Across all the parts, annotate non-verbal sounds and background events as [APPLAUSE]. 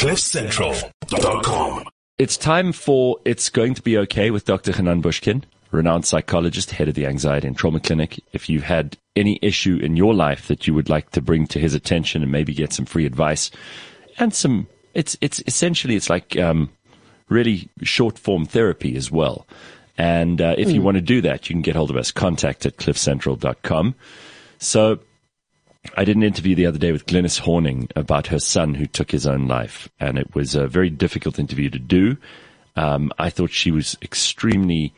CliffCentral.com. It's time for It's Going to Be Okay with Dr. Hanan Bushkin, renowned psychologist, head of the Anxiety and Trauma Clinic. If you've had any issue in your life that you would like to bring to his attention and maybe get some free advice and some, it's, it's essentially, it's like, um, really short form therapy as well. And uh, if mm. you want to do that, you can get hold of us. Contact at cliffcentral.com. So I did an interview the other day with Glynis Horning about her son who took his own life. And it was a very difficult interview to do. Um, I thought she was extremely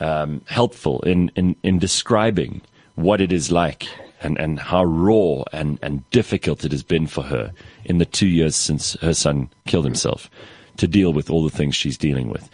um, helpful in, in, in describing what it is like and, and how raw and, and difficult it has been for her in the two years since her son killed himself to deal with all the things she's dealing with.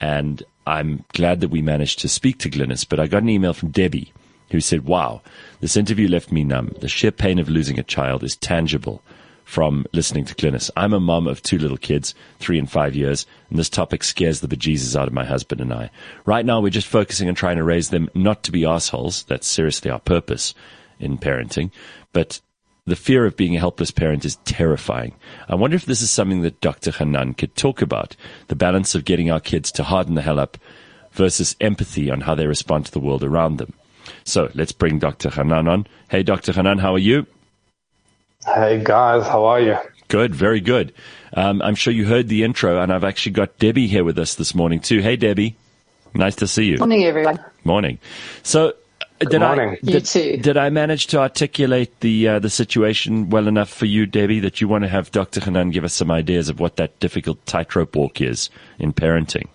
And I'm glad that we managed to speak to Glynis, but I got an email from Debbie who said, wow, this interview left me numb. The sheer pain of losing a child is tangible from listening to Glynis. I'm a mom of two little kids, three and five years, and this topic scares the bejesus out of my husband and I. Right now, we're just focusing on trying to raise them not to be assholes. That's seriously our purpose in parenting. But the fear of being a helpless parent is terrifying. I wonder if this is something that Dr. Hanan could talk about the balance of getting our kids to harden the hell up versus empathy on how they respond to the world around them. So let's bring Dr. Hanan on. Hey, Dr. Hanan, how are you? Hey, guys, how are you? Good, very good. Um, I'm sure you heard the intro, and I've actually got Debbie here with us this morning, too. Hey, Debbie. Nice to see you. Morning, everyone. Morning. So, did I did, did, I manage to articulate the uh, the situation well enough for you, Debbie, that you want to have Dr. Hanan give us some ideas of what that difficult tightrope walk is in parenting?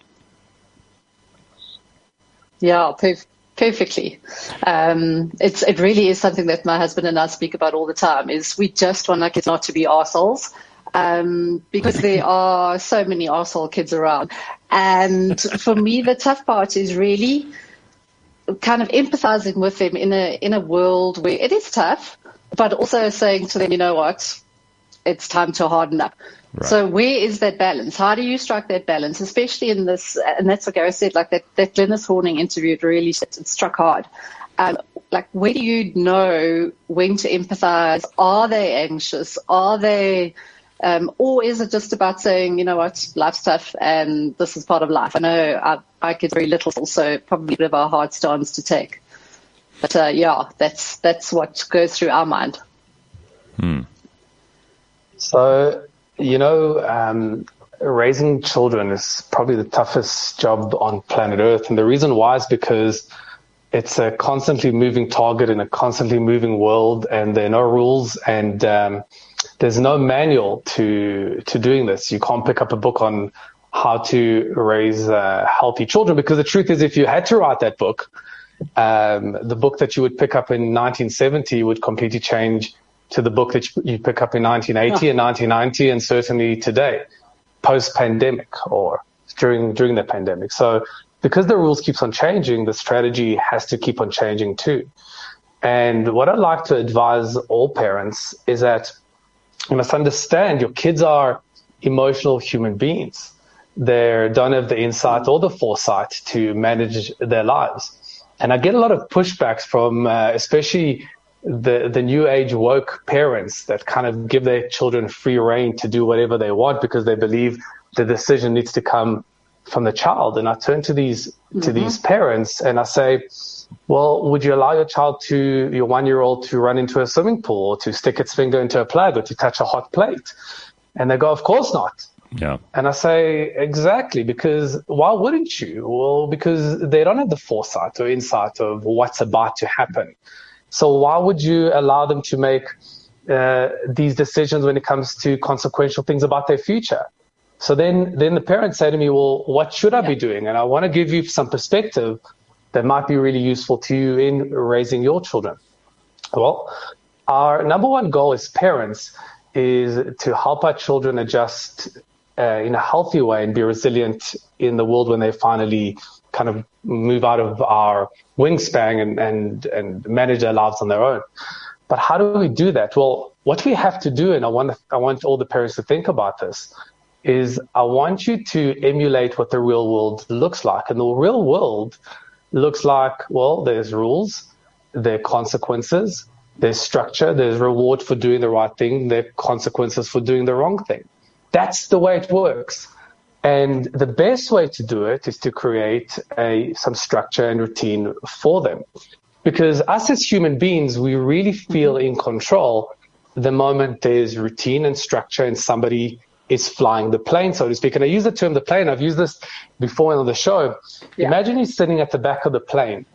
Yeah, perf- perfectly. Um, it's it really is something that my husband and I speak about all the time. Is we just want our kids not to be assholes. Um, because there [LAUGHS] are so many asshole kids around. And for me, the tough part is really kind of empathizing with them in a in a world where it is tough, but also saying to them, you know what, it's time to harden up. Right. So where is that balance? How do you strike that balance, especially in this? And that's what Gary said. Like that, that Glynis Horning interview, it really it struck hard. Um, like where do you know when to empathize? Are they anxious? Are they um, or is it just about saying, you know what, life's tough and this is part of life? I know I, I get very little, so probably a bit of a hard stance to take. But uh, yeah, that's that's what goes through our mind. Hmm. So, you know, um, raising children is probably the toughest job on planet Earth. And the reason why is because it's a constantly moving target in a constantly moving world, and there are no rules. And um, there's no manual to to doing this. You can't pick up a book on how to raise uh, healthy children because the truth is, if you had to write that book, um, the book that you would pick up in 1970 would completely change to the book that you pick up in 1980 and 1990, and certainly today, post-pandemic or during during the pandemic. So because the rules keeps on changing, the strategy has to keep on changing too. And what I'd like to advise all parents is that you must understand your kids are emotional human beings. They don't have the insight or the foresight to manage their lives. And I get a lot of pushbacks from, uh, especially the the new age woke parents that kind of give their children free reign to do whatever they want because they believe the decision needs to come from the child. And I turn to these mm-hmm. to these parents and I say, well, would you allow your child to, your one year old to run into a swimming pool or to stick its finger into a plug or to touch a hot plate? And they go, of course not. Yeah. And I say, exactly, because why wouldn't you? Well, because they don't have the foresight or insight of what's about to happen. So why would you allow them to make uh, these decisions when it comes to consequential things about their future? So then, then the parents say to me, well, what should I be doing? And I want to give you some perspective that might be really useful to you in raising your children? Well, our number one goal as parents is to help our children adjust uh, in a healthy way and be resilient in the world when they finally kind of move out of our wingspan and, and, and manage their lives on their own. But how do we do that? Well, what we have to do, and I want, I want all the parents to think about this, is I want you to emulate what the real world looks like. And the real world looks like, well, there's rules, there are consequences, there's structure, there's reward for doing the right thing, there are consequences for doing the wrong thing. That's the way it works. And the best way to do it is to create a, some structure and routine for them. Because us as human beings, we really feel mm-hmm. in control the moment there's routine and structure and somebody is flying the plane, so to speak. And I use the term the plane. I've used this before on the show. Yeah. Imagine you're sitting at the back of the plane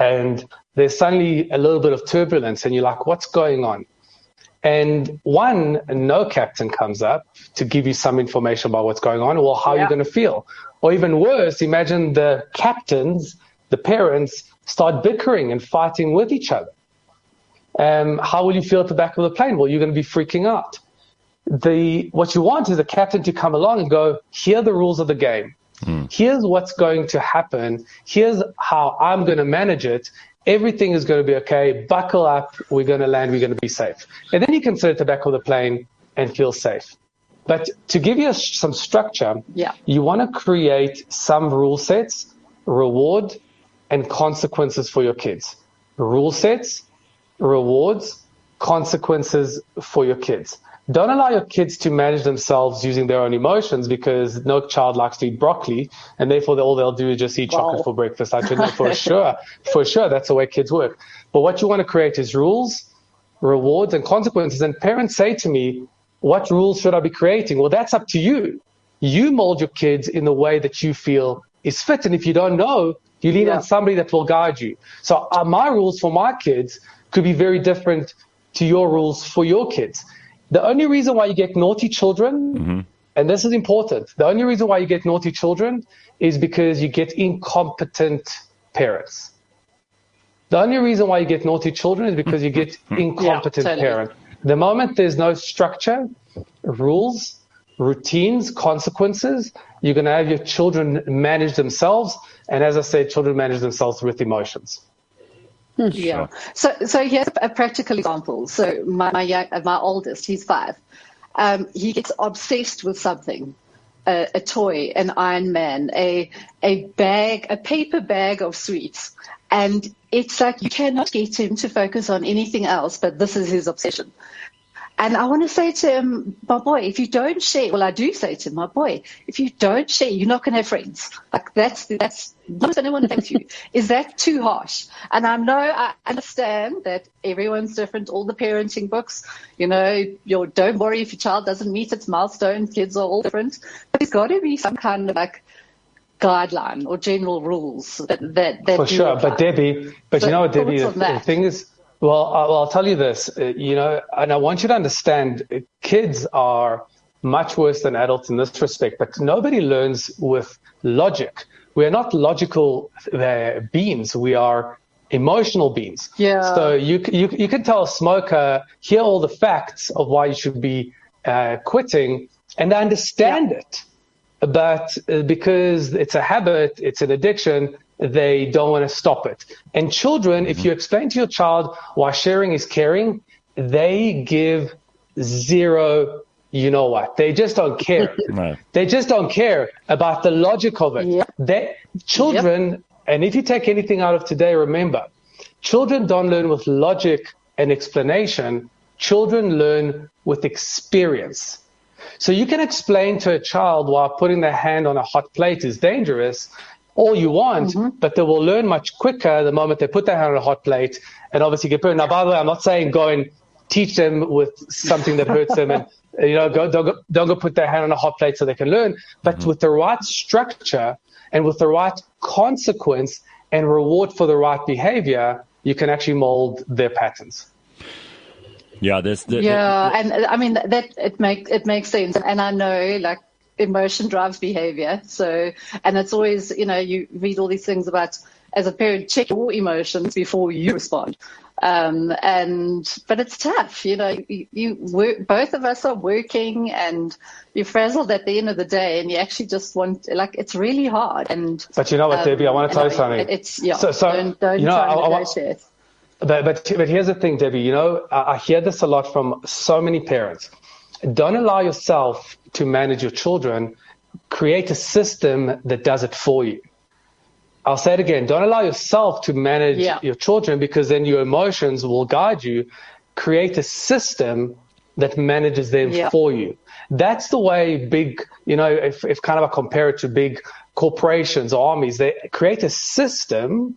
and there's suddenly a little bit of turbulence and you're like, what's going on? And one, no captain comes up to give you some information about what's going on or how yeah. you're going to feel. Or even worse, imagine the captains, the parents start bickering and fighting with each other. Um, how will you feel at the back of the plane? Well, you're going to be freaking out. The, what you want is the captain to come along and go, here are the rules of the game. Mm. Here's what's going to happen. Here's how I'm going to manage it. Everything is going to be okay. Buckle up. We're going to land. We're going to be safe. And then you can sit at the back of the plane and feel safe. But to give you some structure, yeah. you want to create some rule sets, reward, and consequences for your kids. Rule sets, rewards, consequences for your kids. Don't allow your kids to manage themselves using their own emotions because no child likes to eat broccoli and therefore all they'll do is just eat chocolate for breakfast. I know for [LAUGHS] sure, for sure, that's the way kids work. But what you want to create is rules, rewards, and consequences. And parents say to me, what rules should I be creating? Well, that's up to you. You mold your kids in the way that you feel is fit. And if you don't know, you lean yeah. on somebody that will guide you. So uh, my rules for my kids could be very different to your rules for your kids. The only reason why you get naughty children, mm-hmm. and this is important, the only reason why you get naughty children is because you get incompetent parents. The only reason why you get naughty children is because you get [LAUGHS] incompetent yeah, totally. parent. The moment there's no structure, rules, routines, consequences, you're going to have your children manage themselves. And as I said, children manage themselves with emotions. Hmm. Yeah. So, so here's a practical example. So my my, young, my oldest, he's five. Um, he gets obsessed with something, a, a, toy, an Iron Man, a a bag, a paper bag of sweets, and it's like you cannot get him to focus on anything else, but this is his obsession. And I want to say to him, my boy, if you don't share, well, I do say to him, my boy, if you don't share, you're not going to have friends. Like that's, that's, not anyone to thank you. [LAUGHS] Is that too harsh? And I know, I understand that everyone's different. All the parenting books, you know, you don't worry if your child doesn't meet its milestone. Kids are all different. But there's got to be some kind of like, guideline or general rules that that, that for sure. Apply. But Debbie, but so you know what, Debbie, the, the thing is, well, well, I'll tell you this, uh, you know, and I want you to understand uh, kids are much worse than adults in this respect, but nobody learns with logic. We are not logical uh, beings. We are emotional beings. Yeah. So you, you, you can tell a smoker, hear all the facts of why you should be uh, quitting and understand yeah. it. But uh, because it's a habit, it's an addiction, they don't want to stop it. And children, if mm-hmm. you explain to your child why sharing is caring, they give zero, you know what? They just don't care. [LAUGHS] Right. They just don't care about the logic of it. Yep. They, children, yep. and if you take anything out of today, remember, children don't learn with logic and explanation. Children learn with experience. So you can explain to a child why putting their hand on a hot plate is dangerous all you want, mm-hmm. but they will learn much quicker the moment they put their hand on a hot plate and obviously get burned. Now, by the way, I'm not saying go and teach them with something that hurts them and, [LAUGHS] you know, go, don't, go, don't go put their hand on a hot plate so they can learn, but mm-hmm. with the right structure and with the right consequence and reward for the right behavior, you can actually mold their patterns. Yeah, there's the, yeah, the, the, and I mean that it makes it makes sense, and I know like emotion drives behavior. So, and it's always, you know, you read all these things about as a parent, check your emotions before you respond. Um, and, but it's tough, you know, you, you work, both of us are working and you're frazzled at the end of the day and you actually just want, like, it's really hard. And, but you know what, um, Debbie, I want to tell you something. It's, yeah, so, so, don't, don't you know, try I, negotiate. But, but, but here's the thing, Debbie, you know, I, I hear this a lot from so many parents. Don't allow yourself to manage your children, create a system that does it for you. I'll say it again. Don't allow yourself to manage yeah. your children because then your emotions will guide you. Create a system that manages them Yeah. for you. That's the way big, you know, if, if kind of I compare it to big corporations or armies, they create a system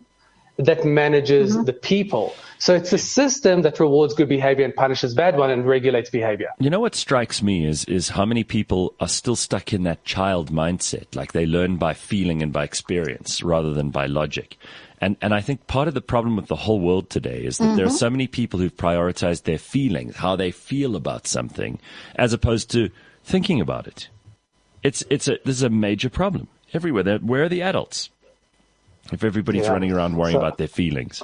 that manages Mm-hmm. the people. So it's a system that rewards good behavior and punishes bad one and regulates behavior. You know what strikes me is is how many people are still stuck in that child mindset, like they learn by feeling and by experience rather than by logic. And and I think part of the problem with the whole world today is that there are so many people who've prioritized their feelings, how they feel about something, as opposed to thinking about it. It's it's a this is a major problem everywhere. They're, where are the adults? If everybody's Yeah. running around worrying So- about their feelings.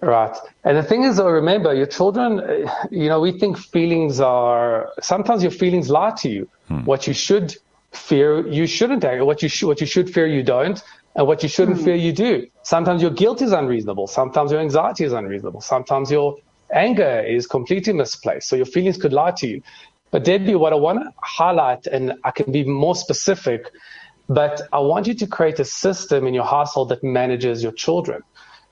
Right. And the thing is, though, remember, your children, uh, you know, we think feelings are, sometimes your feelings lie to you. What you should fear, you shouldn't act. What you, sh- what you should fear, you don't. And what you shouldn't fear, you do. Sometimes your guilt is unreasonable. Sometimes your anxiety is unreasonable. Sometimes your anger is completely misplaced. So your feelings could lie to you. But Debbie, what I want to highlight, and I can be more specific, but I want you to create a system in your household that manages your children.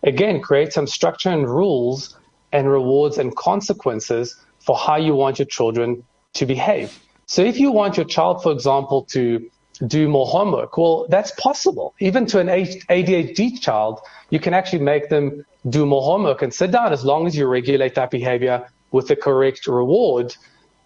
Again, create some structure and rules and rewards and consequences for how you want your children to behave. So if you want your child, for example, to do more homework, well, that's possible. Even to an ADHD child, you can actually make them do more homework and sit down as long as you regulate that behavior with the correct reward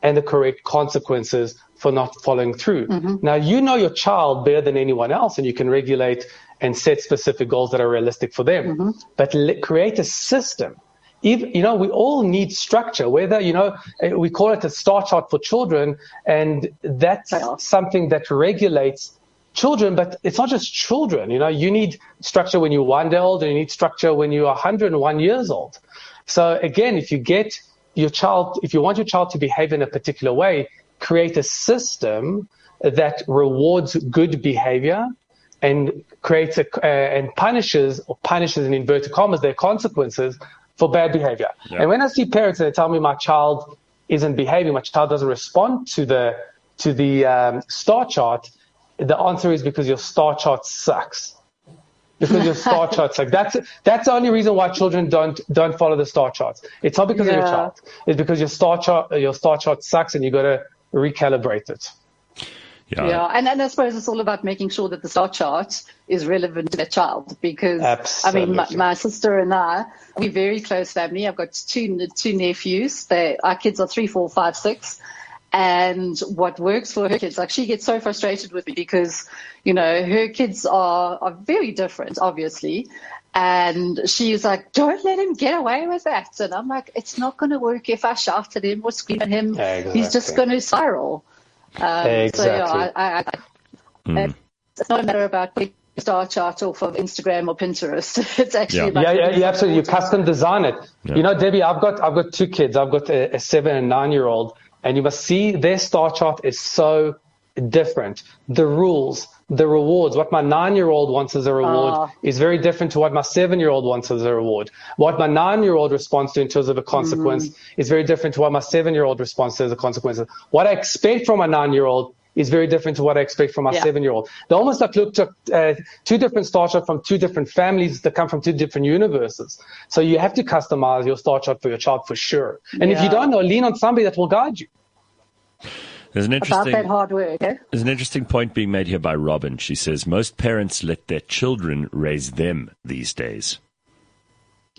and the correct consequences for not following through. Now, you know your child better than anyone else, and you can regulate and set specific goals that are realistic for them. But le- create a system. If, you know, we all need structure, whether, you know, eh, we call it a star chart for children, and that's Yeah. something that regulates children, but it's not just children. You know, you need structure when you're one day old, and you need structure when you're 101 years old. So again, if you get your child, if you want your child to behave in a particular way, create a system that rewards good behavior and creates a, uh, and punishes or punishes in inverted commas their consequences for bad behavior. Yeah. And when I see parents and they tell me my child isn't behaving, my child doesn't respond to the to the um, star chart, the answer is because your star chart sucks. Because your star [LAUGHS] chart sucks. That's that's the only reason why children don't don't follow the star charts. It's not because of your child. It's because your star chart your star chart sucks and you got to recalibrate it. Yeah. Yeah, and, and I suppose it's all about making sure that the star chart is relevant to that child because I mean, my, my sister and I, we're very close family. I've got two two nephews. They our kids are three, four, five, six. And what works for her kids, like she gets so frustrated with me because, you know, her kids are, are very different, obviously. And she's like, don't let him get away with that. And I'm like, it's not going to work if I shout at him or scream at him. He's just going to spiral. Um, So, yeah, I, I, I, it's not a matter about putting star chart off of Instagram or Pinterest. [LAUGHS] It's actually Yeah. about Yeah, yeah, yeah, absolutely. You custom design it. Yeah. You know, Debbie, I've got I've got two kids. I've got a, a seven and nine year old, and you must see their star chart is so different. The rules, the rewards, what my nine year old wants as a reward Ah. is very different to what my seven year old wants as a reward. What my nine year old responds to in terms of a consequence is very different to what my seven year old responds to as a consequence. What I expect from my nine year old is very different to what I expect from my Yeah. seven year old. They almost like looked at uh, two different star charts from two different families that come from two different universes. So you have to customize your star chart for your child for sure. And if you don't know, lean on somebody that will guide you. There's an interesting, about interesting that hard work. Eh? There's an interesting point being made here by Robin. She says most parents let their children raise them these days.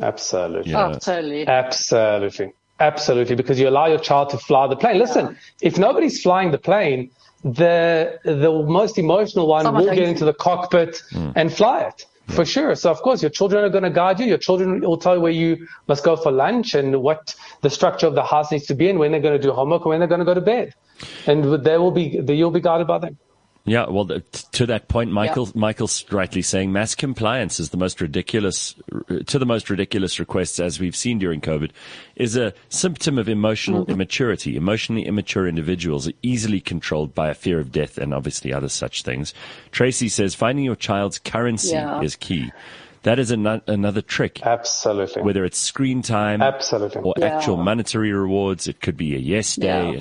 Absolutely. Yeah. Oh, totally. Absolutely. Absolutely. Because you allow your child to fly the plane. Listen, if nobody's flying the plane, the the most emotional one Someone will get into the cockpit and fly it. For sure. So of course your children are going to guide you. Your children will tell you where you must go for lunch and what the structure of the house needs to be and when they're going to do homework and when they're going to go to bed. And they will be you'll be guided by them. Yeah, well, to that point, Michael, Michael's rightly saying mass compliance is the most ridiculous, to the most ridiculous requests as we've seen during COVID, is a symptom of emotional mm-hmm. immaturity. Emotionally immature individuals are easily controlled by a fear of death and obviously other such things. Tracy says finding your child's currency Yeah. is key. That is an- another trick. Absolutely. Whether it's screen time Absolutely. or Yeah. actual monetary rewards, it could be a yes day, Yeah.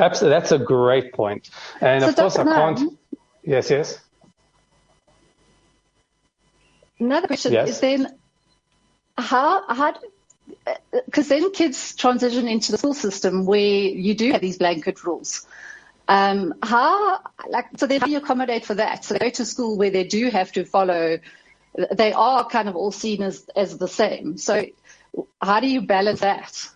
Absolutely. That's a great point. And So of course I can't Yes, yes. Another question Yes. is then how how because then kids transition into the school system where you do have these blanket rules. Um, how, like, so then how do you accommodate for that? So they go to school where they do have to follow, they are kind of all seen as, as the same. So how do you balance that?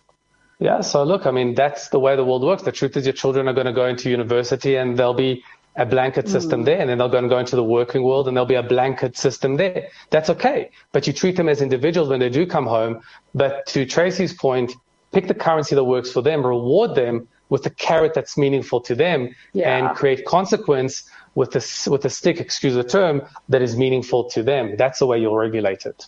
Yeah, so look, I mean, that's the way the world works. The truth is, your children are going to go into university and they'll be a blanket system mm. there, and then they're going to go into the working world and there'll be a blanket system there. That's okay. But you treat them as individuals when they do come home. But to Tracy's point, pick the currency that works for them, reward them with the carrot that's meaningful to them, yeah. and create consequence with the, with the stick, excuse the term, that is meaningful to them. That's the way you'll regulate it.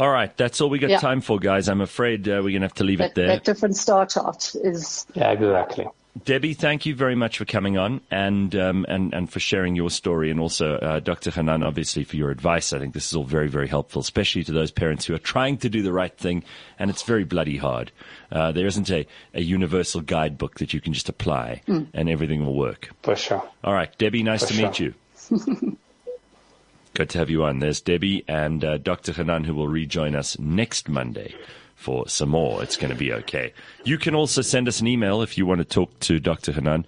All right, that's all we got yeah. time for, guys. I'm afraid uh, we're going to have to leave that, it there. That different star chart is. Yeah, exactly. Debbie, thank you very much for coming on and um, and and for sharing your story, and also uh, Dr. Hanan, obviously for your advice. I think this is all very very helpful, especially to those parents who are trying to do the right thing, and it's very bloody hard. Uh, there isn't a, a universal guidebook that you can just apply, mm. and everything will work. For sure. All right, Debbie, nice for to sure. meet you. [LAUGHS] Good to have you on. There's Debbie and uh, Dr. Hanan, who will rejoin us next Monday for some more. It's going to be okay. You can also send us an email if you want to talk to Dr. Hanan.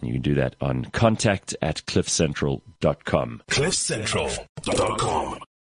And you can do that on contact at cliffcentral.com. cliffcentral.com.